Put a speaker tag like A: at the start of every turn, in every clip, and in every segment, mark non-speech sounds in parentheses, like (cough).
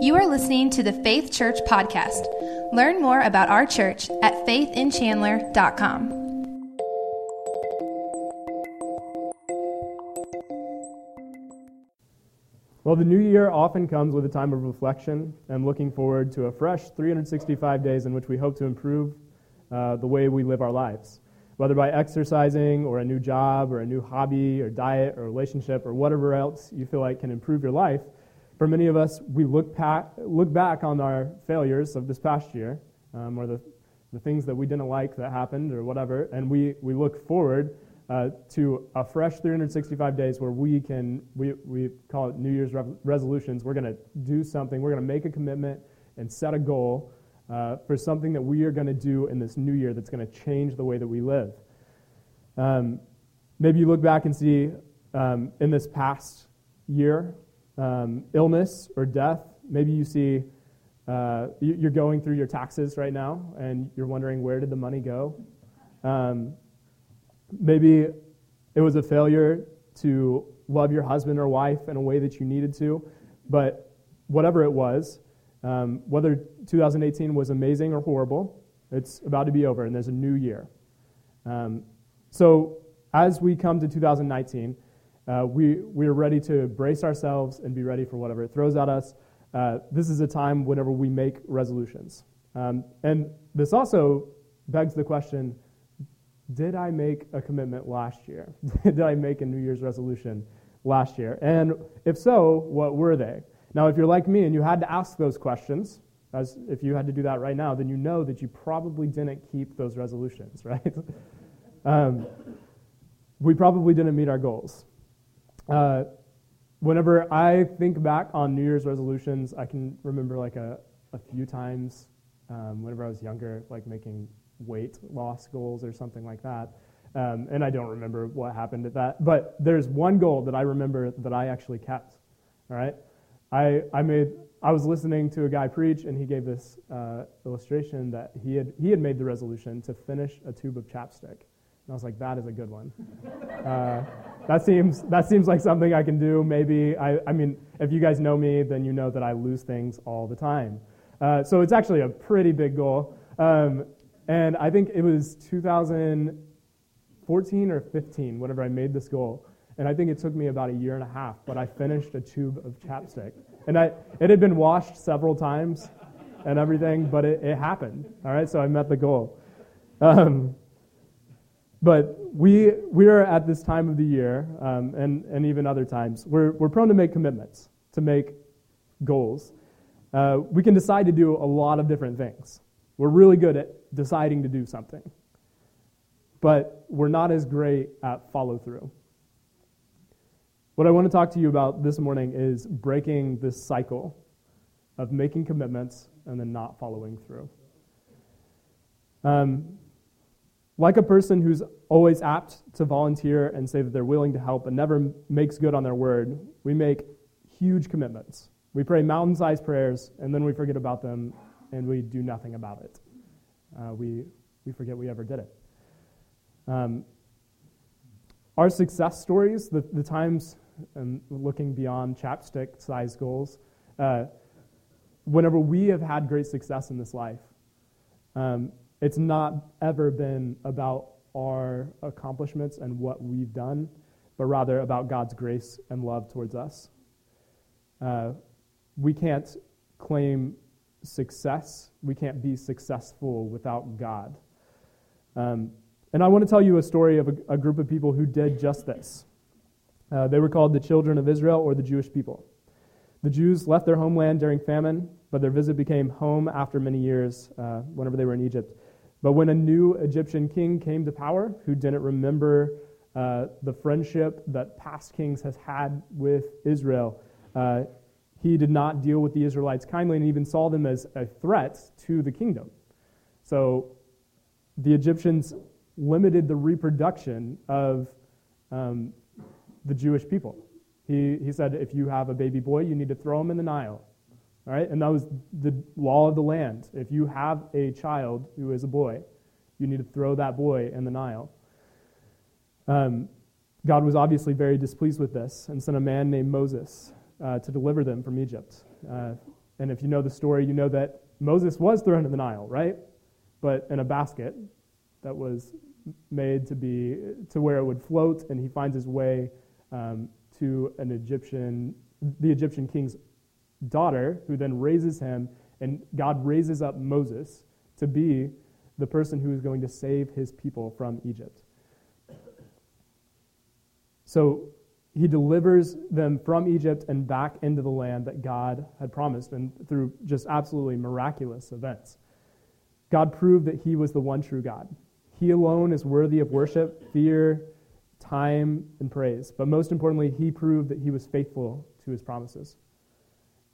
A: You are listening to the Faith Church Podcast. Learn more about our church at faithinchandler.com.
B: Well, the new year often comes with a time of reflection and looking forward to a fresh 365 days in which we hope to improve uh, the way we live our lives. Whether by exercising or a new job or a new hobby or diet or relationship or whatever else you feel like can improve your life, for many of us, we look, look back on our failures of this past year um, or the, the things that we didn't like that happened or whatever, and we, we look forward uh, to a fresh 365 days where we can, we, we call it New Year's re- resolutions. We're going to do something, we're going to make a commitment and set a goal uh, for something that we are going to do in this new year that's going to change the way that we live. Um, maybe you look back and see um, in this past year um, illness or death. Maybe you see uh, you're going through your taxes right now and you're wondering where did the money go. Um, maybe it was a failure to love your husband or wife in a way that you needed to, but whatever it was, um, whether 2018 was amazing or horrible, it's about to be over and there's a new year. Um, so as we come to 2019, uh, we, we are ready to brace ourselves and be ready for whatever it throws at us. Uh, this is a time whenever we make resolutions. Um, and this also begs the question did I make a commitment last year? (laughs) did I make a New Year's resolution last year? And if so, what were they? Now, if you're like me and you had to ask those questions, as if you had to do that right now, then you know that you probably didn't keep those resolutions, (laughs) right? um, we probably didn't meet our goals. Uh, whenever I think back on New Year's resolutions, I can remember like a, a few times um, whenever I was younger, like making weight loss goals or something like that. Um, and I don't remember what happened at that. But there's one goal that I remember that I actually kept. All right? I, I, made, I was listening to a guy preach, and he gave this uh, illustration that he had, he had made the resolution to finish a tube of chapstick. And I was like, that is a good one. Uh, that, seems, that seems like something I can do. Maybe, I, I mean, if you guys know me, then you know that I lose things all the time. Uh, so it's actually a pretty big goal. Um, and I think it was 2014 or 15 whenever I made this goal. And I think it took me about a year and a half, but I finished a tube of chapstick. And I, it had been washed several times and everything, but it, it happened. All right, so I met the goal. Um, but we, we are at this time of the year, um, and, and even other times, we're, we're prone to make commitments, to make goals. Uh, we can decide to do a lot of different things. We're really good at deciding to do something, but we're not as great at follow through. What I want to talk to you about this morning is breaking this cycle of making commitments and then not following through. Um, like a person who's always apt to volunteer and say that they're willing to help and never makes good on their word, we make huge commitments. We pray mountain sized prayers and then we forget about them and we do nothing about it. Uh, we, we forget we ever did it. Um, our success stories, the, the times and looking beyond chapstick size goals, uh, whenever we have had great success in this life, um, it's not ever been about our accomplishments and what we've done, but rather about God's grace and love towards us. Uh, we can't claim success, we can't be successful without God. Um, and I want to tell you a story of a, a group of people who did just this. Uh, they were called the children of Israel or the Jewish people. The Jews left their homeland during famine, but their visit became home after many years uh, whenever they were in Egypt. But when a new Egyptian king came to power who didn't remember uh, the friendship that past kings has had with Israel, uh, he did not deal with the Israelites kindly and even saw them as a threat to the kingdom. So the Egyptians limited the reproduction of um, the Jewish people. He, he said, if you have a baby boy, you need to throw him in the Nile. All right? And that was the law of the land. If you have a child who is a boy, you need to throw that boy in the Nile. Um, God was obviously very displeased with this and sent a man named Moses uh, to deliver them from Egypt. Uh, And if you know the story, you know that Moses was thrown in the Nile, right? But in a basket that was made to be to where it would float, and he finds his way um, to an Egyptian, the Egyptian king's daughter, who then raises him, and God raises up Moses to be the person who is going to save his people from Egypt. So he delivers them from Egypt and back into the land that God had promised, and through just absolutely miraculous events. God proved that he was the one true God. He alone is worthy of worship, fear, time, and praise. But most importantly, he proved that he was faithful to his promises.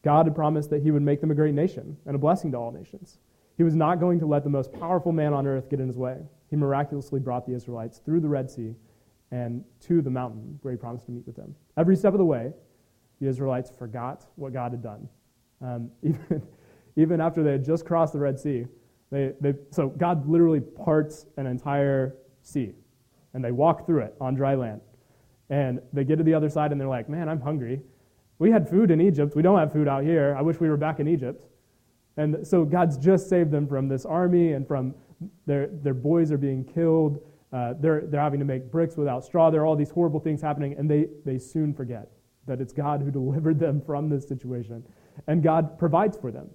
B: God had promised that he would make them a great nation and a blessing to all nations. He was not going to let the most powerful man on earth get in his way. He miraculously brought the Israelites through the Red Sea and to the mountain where he promised to meet with them. Every step of the way, the Israelites forgot what God had done. Um, (laughs) even, even after they had just crossed the Red Sea, they, they, so God literally parts an entire sea, and they walk through it on dry land. And they get to the other side, and they're like, man, I'm hungry. We had food in Egypt. We don't have food out here. I wish we were back in Egypt. And so God's just saved them from this army and from their, their boys are being killed. Uh, they're, they're having to make bricks without straw. There are all these horrible things happening, and they, they soon forget that it's God who (laughs) delivered them from this situation. And God provides for them.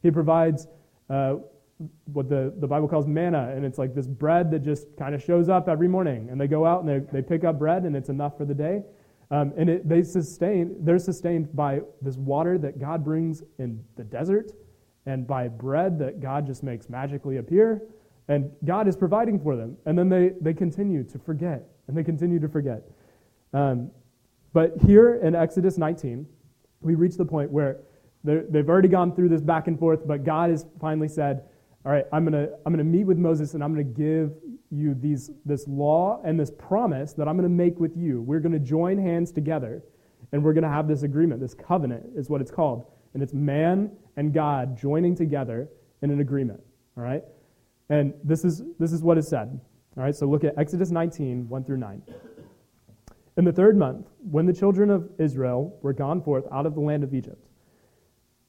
B: He provides uh, what the, the Bible calls manna, and it's like this bread that just kind of shows up every morning. And they go out and they, they pick up bread, and it's enough for the day. Um, and it, they sustain, they're sustained by this water that God brings in the desert and by bread that God just makes magically appear. And God is providing for them. And then they, they continue to forget, and they continue to forget. Um, but here in Exodus 19, we reach the point where they've already gone through this back and forth, but God has finally said, all right, I'm going to I'm going to meet with Moses and I'm going to give you these, this law and this promise that I'm going to make with you. We're going to join hands together and we're going to have this agreement. This covenant is what it's called. And it's man and God joining together in an agreement. All right? And this is, this is what is said. All right, so look at Exodus 19, 1 through 9. In the third month, when the children of Israel were gone forth out of the land of Egypt,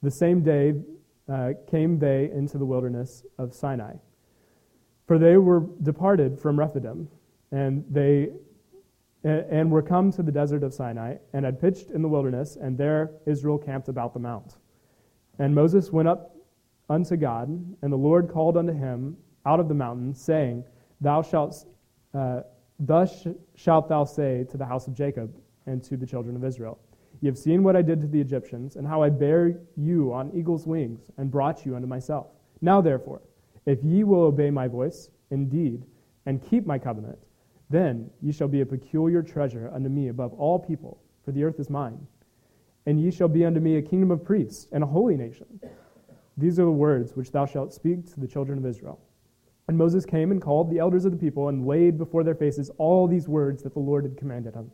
B: the same day uh, came they into the wilderness of Sinai. For they were departed from Rephidim, and they and were come to the desert of Sinai, and had pitched in the wilderness, and there Israel camped about the mount. And Moses went up unto God, and the Lord called unto him out of the mountain, saying, Thou shalt, uh, thus shalt thou say to the house of Jacob and to the children of Israel. Ye have seen what I did to the Egyptians, and how I bare you on eagle's wings, and brought you unto myself. Now, therefore, if ye will obey my voice, indeed, and keep my covenant, then ye shall be a peculiar treasure unto me above all people, for the earth is mine. And ye shall be unto me a kingdom of priests, and a holy nation. These are the words which thou shalt speak to the children of Israel. And Moses came and called the elders of the people, and laid before their faces all these words that the Lord had commanded him.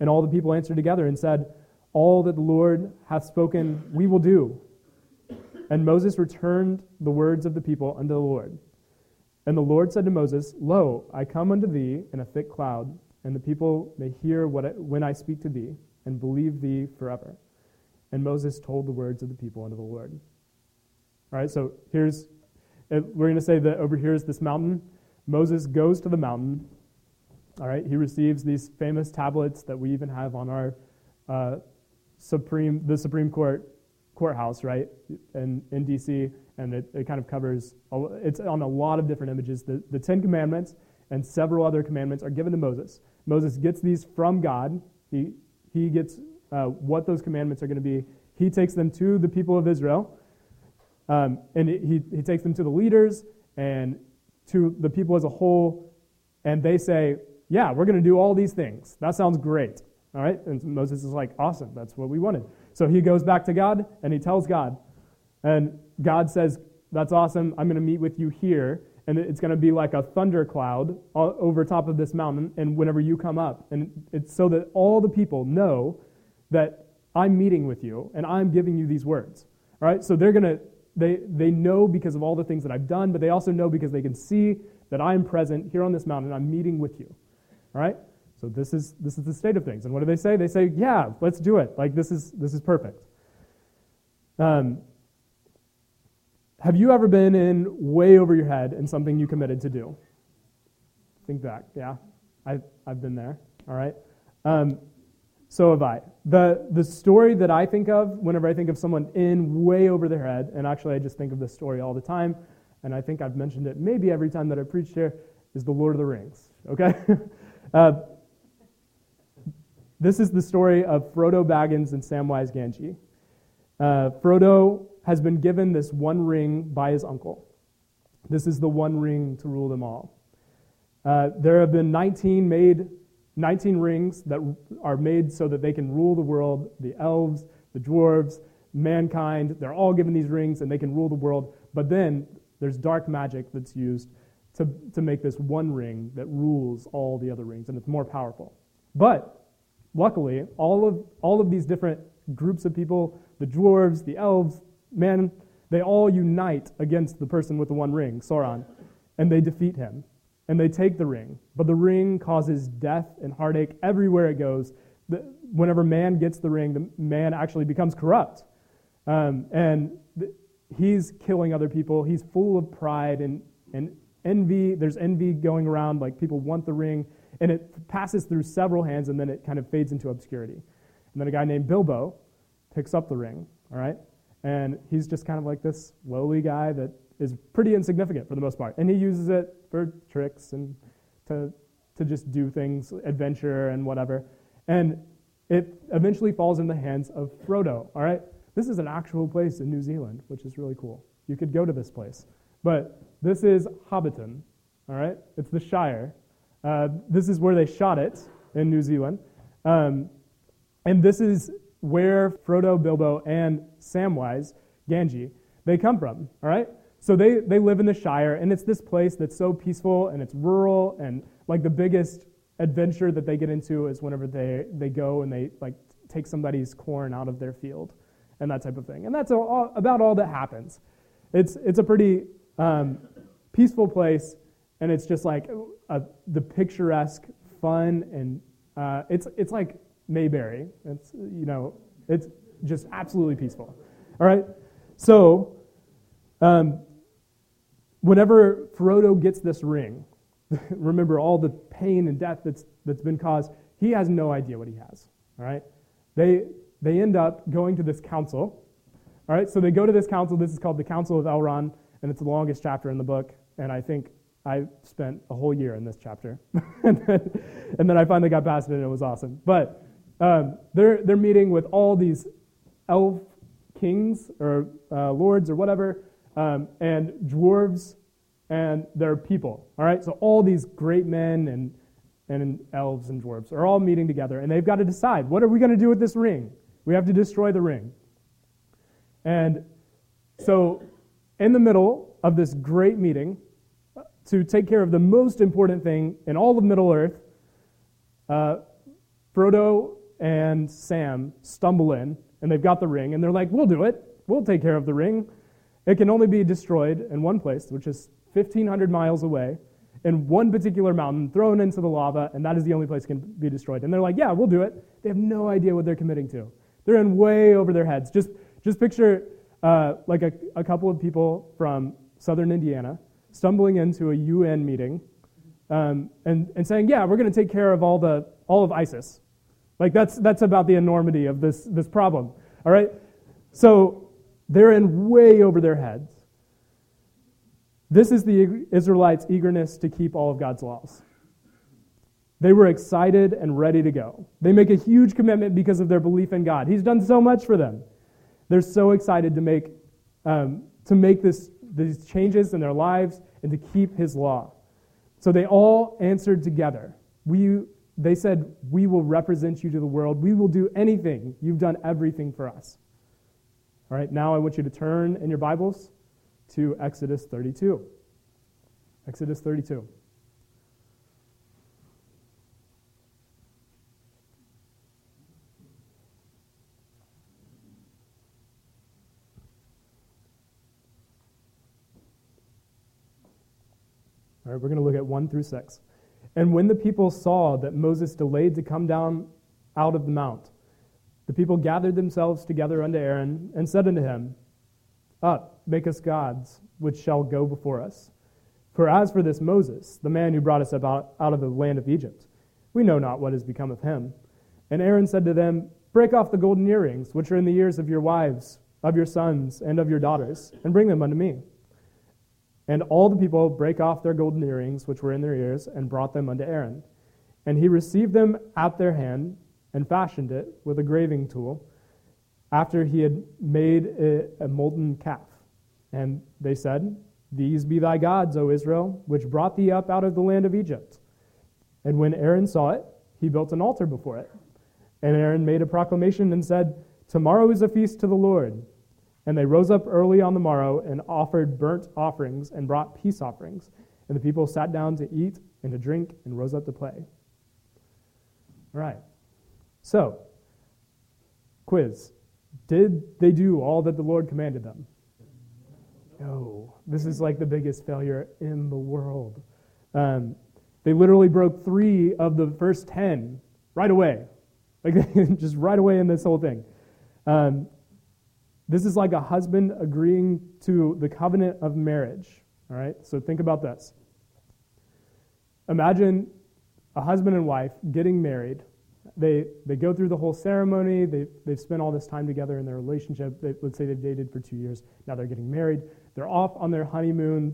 B: And all the people answered together and said, All that the Lord hath spoken, we will do. And Moses returned the words of the people unto the Lord. And the Lord said to Moses, Lo, I come unto thee in a thick cloud, and the people may hear what I, when I speak to thee, and believe thee forever. And Moses told the words of the people unto the Lord. All right, so here's, we're going to say that over here is this mountain. Moses goes to the mountain all right, he receives these famous tablets that we even have on our uh, Supreme, the Supreme Court courthouse, right, in, in D.C., and it, it kind of covers, it's on a lot of different images. The, the Ten Commandments and several other commandments are given to Moses. Moses gets these from God. He, he gets uh, what those commandments are going to be. He takes them to the people of Israel, um, and he, he takes them to the leaders and to the people as a whole, and they say, yeah, we're going to do all these things. That sounds great. All right? And Moses is like, awesome. That's what we wanted. So he goes back to God and he tells God. And God says, that's awesome. I'm going to meet with you here. And it's going to be like a thundercloud over top of this mountain. And whenever you come up, and it's so that all the people know that I'm meeting with you and I'm giving you these words. All right? So they're going to, they, they know because of all the things that I've done, but they also know because they can see that I'm present here on this mountain. I'm meeting with you. All right? So this is this is the state of things. And what do they say? They say, "Yeah, let's do it. Like this is this is perfect." Um, have you ever been in way over your head in something you committed to do? Think back. Yeah, I, I've been there. All right. Um, so have I. The, the story that I think of whenever I think of someone in way over their head, and actually I just think of this story all the time, and I think I've mentioned it maybe every time that I preached here, is The Lord of the Rings. Okay? (laughs) uh, this is the story of Frodo Baggins and Samwise Gamgee. Uh, Frodo has been given this one ring by his uncle. This is the one ring to rule them all. Uh, there have been 19 made, 19 rings that are made so that they can rule the world. The elves, the dwarves, mankind, they're all given these rings and they can rule the world. But then there's dark magic that's used to, to make this one ring that rules all the other rings, and it's more powerful. But luckily, all of, all of these different groups of people the dwarves, the elves, men they all unite against the person with the one ring, Sauron, and they defeat him. And they take the ring. But the ring causes death and heartache everywhere it goes. The, whenever man gets the ring, the man actually becomes corrupt. Um, and the, he's killing other people. He's full of pride and, and envy. There's envy going around, like people want the ring. And it passes through several hands and then it kind of fades into obscurity. And then a guy named Bilbo picks up the ring, all right? And he's just kind of like this lowly guy that is pretty insignificant for the most part. And he uses it for tricks and to, to just do things, adventure and whatever. And it eventually falls in the hands of Frodo, all right? This is an actual place in New Zealand, which is really cool. You could go to this place. But this is Hobbiton, all right? It's the Shire. Uh, this is where they shot it in New Zealand. Um, and this is where Frodo, Bilbo, and Samwise, Gamgee, they come from, all right? So they, they live in the Shire, and it's this place that's so peaceful and it's rural, and like the biggest adventure that they get into is whenever they, they go and they like take somebody's corn out of their field and that type of thing. And that's all, about all that happens. It's, it's a pretty um, peaceful place, and it's just like a, the picturesque, fun, and uh, it's, it's like Mayberry. It's, you know, it's just absolutely peaceful. All right? So, um, whenever Frodo gets this ring, (laughs) remember all the pain and death that's, that's been caused, he has no idea what he has. All right? They, they end up going to this council. All right? So they go to this council. This is called the Council of Elrond, and it's the longest chapter in the book. And I think I spent a whole year in this chapter. (laughs) and, then, and then I finally got past it, and it was awesome. But um, they're, they're meeting with all these elf kings or uh, lords or whatever, um, and dwarves and their people. All right, so all these great men and, and elves and dwarves are all meeting together, and they've got to decide what are we going to do with this ring? We have to destroy the ring. And so, in the middle of this great meeting, to take care of the most important thing in all of Middle Earth, uh, Frodo and Sam stumble in, and they've got the ring, and they're like, We'll do it. We'll take care of the ring. It can only be destroyed in one place, which is 1,500 miles away, in one particular mountain, thrown into the lava, and that is the only place it can be destroyed. And they're like, Yeah, we'll do it. They have no idea what they're committing to. They're in way over their heads. Just, just picture uh, like a, a couple of people from southern Indiana stumbling into a UN meeting um, and, and saying, Yeah, we're going to take care of all, the, all of ISIS. Like that's, that's about the enormity of this, this problem. All right? So they're in way over their heads. This is the Israelites' eagerness to keep all of God's laws. They were excited and ready to go. They make a huge commitment because of their belief in God. He's done so much for them. They're so excited to make, um, to make this, these changes in their lives and to keep His law. So they all answered together. We they said, We will represent you to the world. We will do anything. You've done everything for us. All right, now I want you to turn in your Bibles to Exodus 32. Exodus 32. All right, we're going to look at 1 through 6. And when the people saw that Moses delayed to come down out of the mount, the people gathered themselves together unto Aaron and said unto him, Up, make us gods, which shall go before us. For as for this Moses, the man who brought us about out of the land of Egypt, we know not what has become of him. And Aaron said to them, Break off the golden earrings, which are in the ears of your wives, of your sons, and of your daughters, and bring them unto me. And all the people brake off their golden earrings, which were in their ears, and brought them unto Aaron. And he received them at their hand, and fashioned it with a graving tool, after he had made a, a molten calf. And they said, These be thy gods, O Israel, which brought thee up out of the land of Egypt. And when Aaron saw it, he built an altar before it. And Aaron made a proclamation and said, Tomorrow is a feast to the Lord. And they rose up early on the morrow and offered burnt offerings and brought peace offerings. And the people sat down to eat and to drink and rose up to play. All right. So, quiz. Did they do all that the Lord commanded them? No. This is like the biggest failure in the world. Um, they literally broke three of the first ten right away. Like, (laughs) just right away in this whole thing. Um, this is like a husband agreeing to the covenant of marriage. All right? So think about this. Imagine a husband and wife getting married. They, they go through the whole ceremony. They, they've spent all this time together in their relationship. They, let's say they've dated for two years. Now they're getting married. They're off on their honeymoon.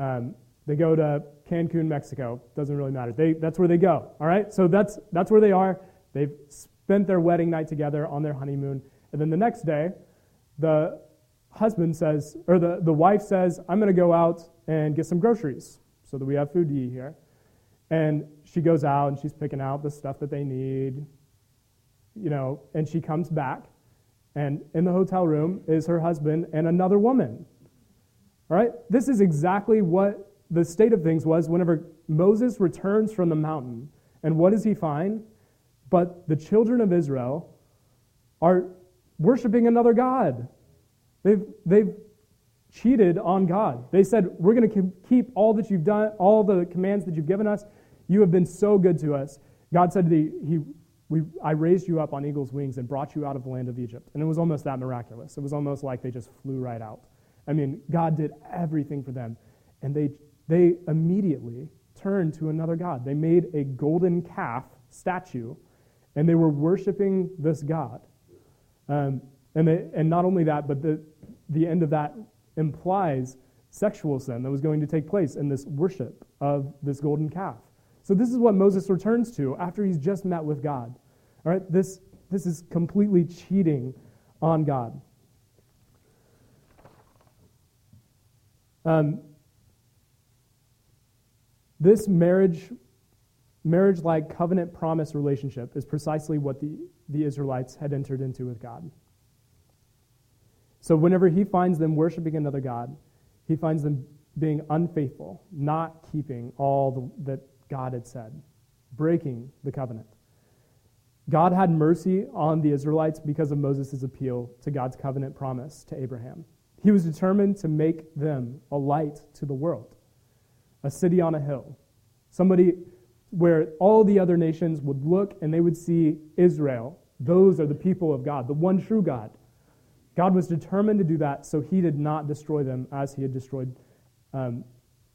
B: Um, they go to Cancun, Mexico. Doesn't really matter. They, that's where they go. All right? So that's, that's where they are. They've spent their wedding night together on their honeymoon. And then the next day, the husband says, or the, the wife says, I'm going to go out and get some groceries so that we have food to eat here. And she goes out and she's picking out the stuff that they need, you know, and she comes back. And in the hotel room is her husband and another woman. All right? This is exactly what the state of things was whenever Moses returns from the mountain. And what does he find? But the children of Israel are worshiping another God. They've, they've cheated on God. They said, We're going to keep all that you've done, all the commands that you've given us. You have been so good to us. God said, to the, he, we, I raised you up on eagle's wings and brought you out of the land of Egypt. And it was almost that miraculous. It was almost like they just flew right out. I mean, God did everything for them. And they, they immediately turned to another God. They made a golden calf statue, and they were worshiping this God. Um, and, they, and not only that, but the, the end of that implies sexual sin that was going to take place in this worship of this golden calf. So this is what Moses returns to after he's just met with God. All right, this, this is completely cheating on God. Um, this marriage marriage like covenant promise relationship is precisely what the, the Israelites had entered into with God. So, whenever he finds them worshiping another God, he finds them being unfaithful, not keeping all the, that God had said, breaking the covenant. God had mercy on the Israelites because of Moses' appeal to God's covenant promise to Abraham. He was determined to make them a light to the world, a city on a hill, somebody where all the other nations would look and they would see Israel. Those are the people of God, the one true God. God was determined to do that, so he did not destroy them as he had destroyed um,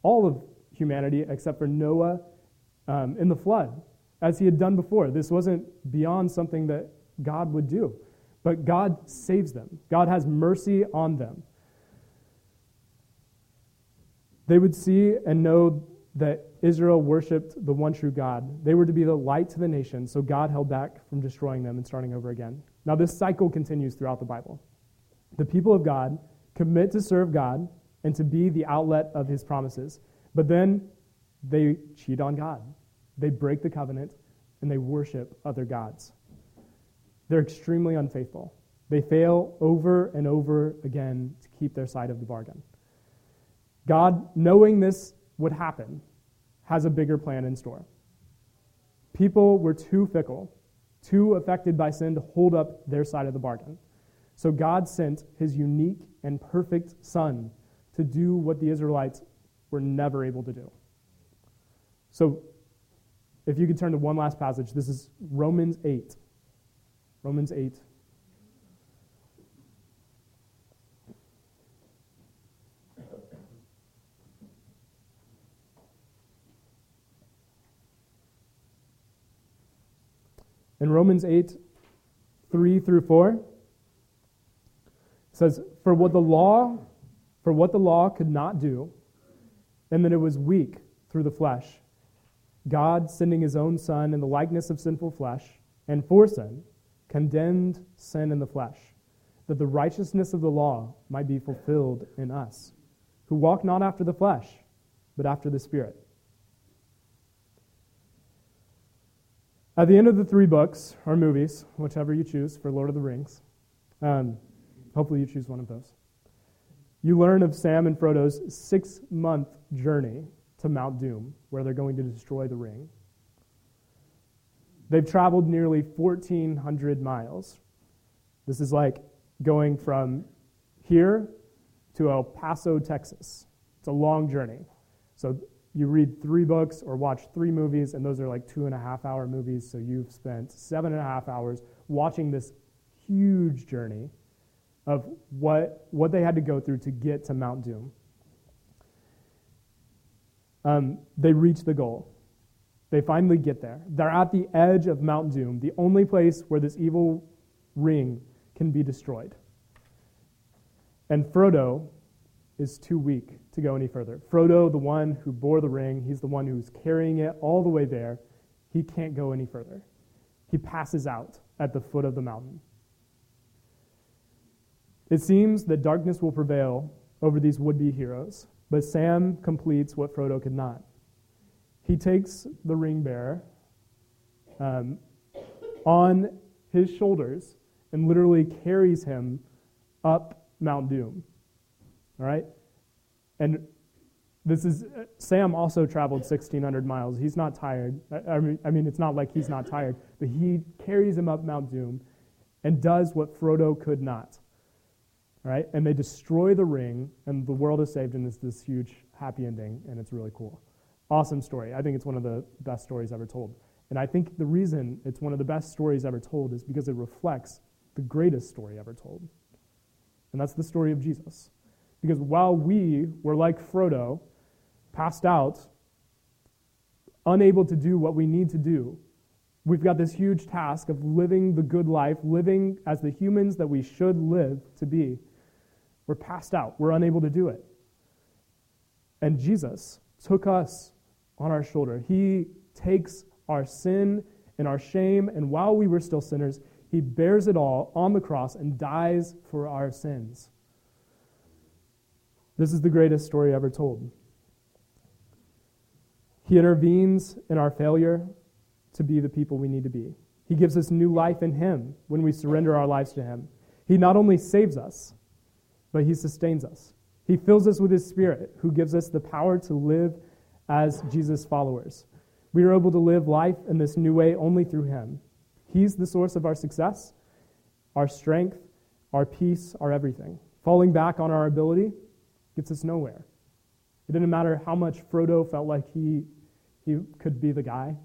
B: all of humanity except for Noah um, in the flood, as he had done before. This wasn't beyond something that God would do. But God saves them, God has mercy on them. They would see and know that Israel worshiped the one true God. They were to be the light to the nation, so God held back from destroying them and starting over again. Now, this cycle continues throughout the Bible. The people of God commit to serve God and to be the outlet of his promises, but then they cheat on God. They break the covenant and they worship other gods. They're extremely unfaithful. They fail over and over again to keep their side of the bargain. God, knowing this would happen, has a bigger plan in store. People were too fickle, too affected by sin to hold up their side of the bargain. So God sent his unique and perfect Son to do what the Israelites were never able to do. So if you could turn to one last passage, this is Romans 8. Romans 8. In Romans 8, 3 through 4, says, For what the law, for what the law could not do, and that it was weak through the flesh, God, sending his own Son in the likeness of sinful flesh, and for sin, condemned sin in the flesh, that the righteousness of the law might be fulfilled in us, who walk not after the flesh, but after the Spirit. At the end of the three books, or movies, whichever you choose for Lord of the Rings, um, hopefully you choose one of those, you learn of Sam and Frodo's six month journey to Mount Doom, where they're going to destroy the ring. They've traveled nearly 1,400 miles. This is like going from here to El Paso, Texas. It's a long journey. So you read three books or watch three movies, and those are like two and a half hour movies. So you've spent seven and a half hours watching this huge journey of what, what they had to go through to get to Mount Doom. Um, they reach the goal. They finally get there. They're at the edge of Mount Doom, the only place where this evil ring can be destroyed. And Frodo is too weak to go any further. Frodo, the one who bore the ring, he's the one who's carrying it all the way there. He can't go any further. He passes out at the foot of the mountain. It seems that darkness will prevail over these would be heroes, but Sam completes what Frodo could not. He takes the ring bearer um, on his shoulders and literally carries him up Mount Doom. All right? And this is, Sam also traveled 1,600 miles. He's not tired. I, mean, I mean, it's not like he's not tired, but he carries him up Mount Doom and does what Frodo could not. Right? And they destroy the ring, and the world is saved, and it's this huge happy ending, and it's really cool. Awesome story. I think it's one of the best stories ever told. And I think the reason it's one of the best stories ever told is because it reflects the greatest story ever told. And that's the story of Jesus. Because while we were like Frodo, passed out, unable to do what we need to do, we've got this huge task of living the good life, living as the humans that we should live to be. We're passed out, we're unable to do it. And Jesus took us on our shoulder. He takes our sin and our shame, and while we were still sinners, He bears it all on the cross and dies for our sins. This is the greatest story ever told. He intervenes in our failure to be the people we need to be. He gives us new life in Him when we surrender our lives to Him. He not only saves us, but He sustains us. He fills us with His Spirit, who gives us the power to live as Jesus' followers. We are able to live life in this new way only through Him. He's the source of our success, our strength, our peace, our everything. Falling back on our ability gets us nowhere. It didn't matter how much Frodo felt like he, he could be the guy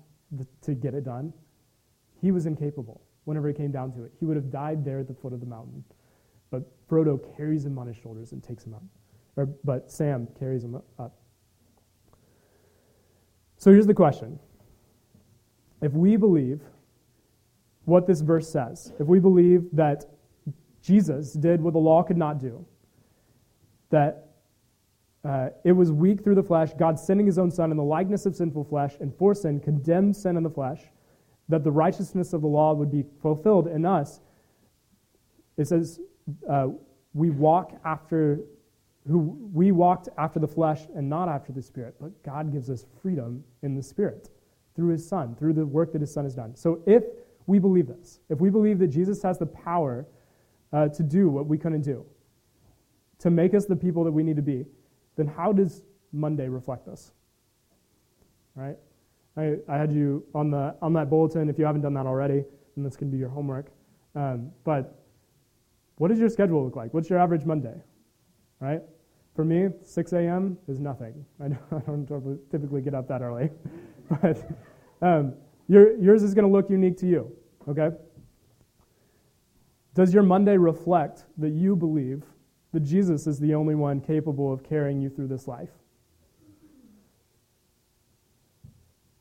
B: to get it done. He was incapable whenever it came down to it. He would have died there at the foot of the mountain. But Frodo carries him on his shoulders and takes him up. Or, but Sam carries him up. So here's the question If we believe what this verse says, if we believe that Jesus did what the law could not do, that uh, it was weak through the flesh, God sending his own Son in the likeness of sinful flesh, and for sin condemned sin in the flesh, that the righteousness of the law would be fulfilled in us. It says, uh, we walk after who we walked after the flesh and not after the spirit, but God gives us freedom in the spirit through his son, through the work that his son has done. So if we believe this, if we believe that Jesus has the power uh, to do what we couldn't do, to make us the people that we need to be, then how does Monday reflect this? Right? I, I had you on, the, on that bulletin. If you haven't done that already, then this can be your homework. Um, but what does your schedule look like? What's your average Monday? Right? For me, 6 a.m. is nothing. I don't, (laughs) typically get up that early. (laughs) but um, your, yours is going to look unique to you, okay? Does your Monday reflect that you believe that Jesus is the only one capable of carrying you through this life.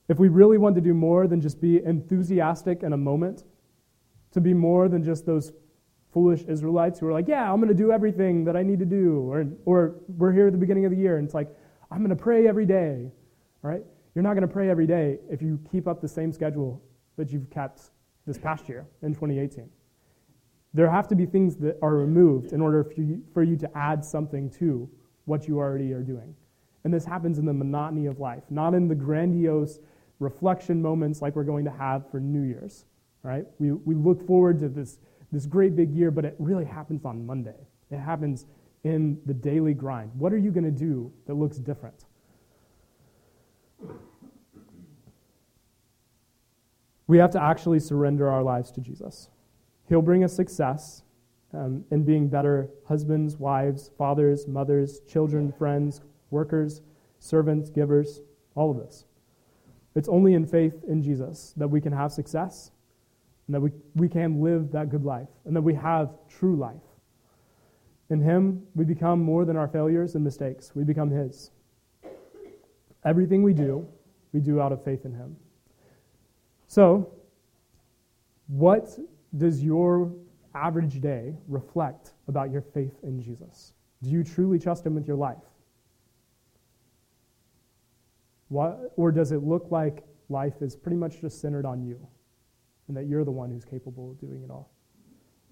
B: if we really want to do more than just be enthusiastic in a moment, to be more than just those foolish Israelites who are like, yeah, I'm going to do everything that I need to do, or, or we're here at the beginning of the year and it's like, I'm going to pray every day, right? You're not going to pray every day if you keep up the same schedule that you've kept this past year in 2018. There have to be things that are removed in order for you, for you to add something to what you already are doing. And this happens in the monotony of life, not in the grandiose reflection moments like we're going to have for New Year's, right? We, we look forward to this, this great big year, but it really happens on Monday. It happens in the daily grind. What are you going to do that looks different? We have to actually surrender our lives to Jesus. He'll bring us success um, in being better husbands, wives, fathers, mothers, children, friends, workers, servants, givers, all of this. It's only in faith in Jesus that we can have success and that we, we can live that good life and that we have true life. In Him, we become more than our failures and mistakes. We become His. Everything we do, we do out of faith in Him. So, what does your average day reflect about your faith in Jesus? Do you truly trust Him with your life? What, or does it look like life is pretty much just centered on you and that you're the one who's capable of doing it all?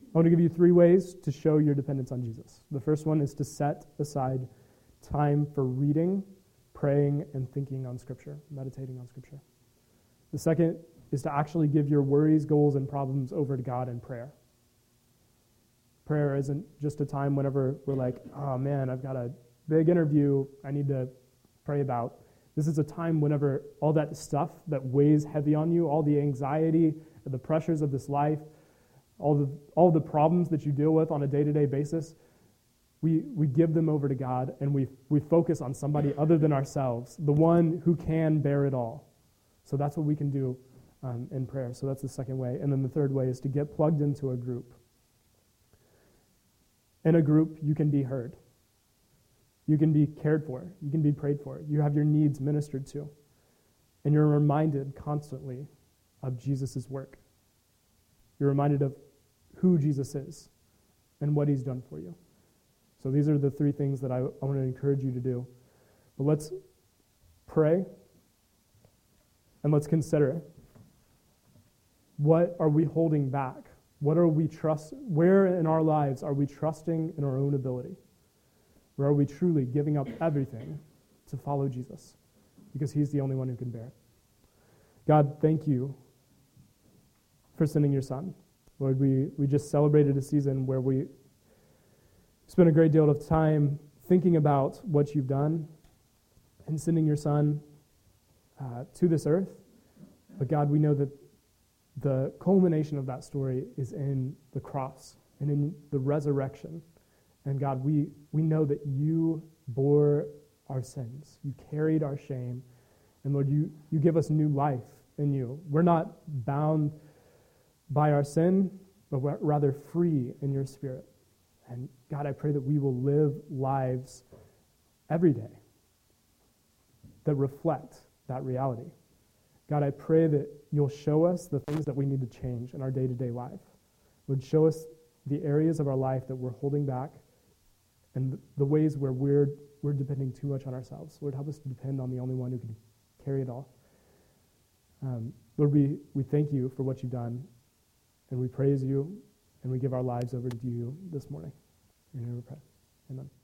B: I want to give you three ways to show your dependence on Jesus. The first one is to set aside time for reading, praying, and thinking on Scripture, meditating on Scripture. The second is to actually give your worries, goals, and problems over to God in prayer. Prayer isn't just a time whenever we're like, oh man, I've got a big interview I need to pray about. This is a time whenever all that stuff that weighs heavy on you, all the anxiety, the pressures of this life, all the, all the problems that you deal with on a day to day basis, we, we give them over to God and we, we focus on somebody other than ourselves, the one who can bear it all. So that's what we can do um, in prayer. So that's the second way. And then the third way is to get plugged into a group. In a group, you can be heard. You can be cared for. You can be prayed for. You have your needs ministered to. And you're reminded constantly of Jesus' work. You're reminded of who Jesus is and what he's done for you. So these are the three things that I, I want to encourage you to do. But let's pray and let's consider what are we holding back? What are we trust where in our lives are we trusting in our own ability? Where are we truly giving up everything to follow Jesus? Because he's the only one who can bear it. God, thank you for sending your son. Lord, we, we just celebrated a season where we spent a great deal of time thinking about what you've done and sending your son uh, to this earth. But God, we know that the culmination of that story is in the cross and in the resurrection. And God, we, we know that you bore our sins, you carried our shame. And Lord, you, you give us new life in you. We're not bound by our sin, but rather free in your spirit. And God, I pray that we will live lives every day that reflect that reality. God, I pray that you'll show us the things that we need to change in our day to day life. Would show us the areas of our life that we're holding back and the ways where we're, we're depending too much on ourselves. Lord, help us to depend on the only one who can carry it all. Um, Lord, we, we thank you for what you've done, and we praise you, and we give our lives over to you this morning. In your name we pray. Amen.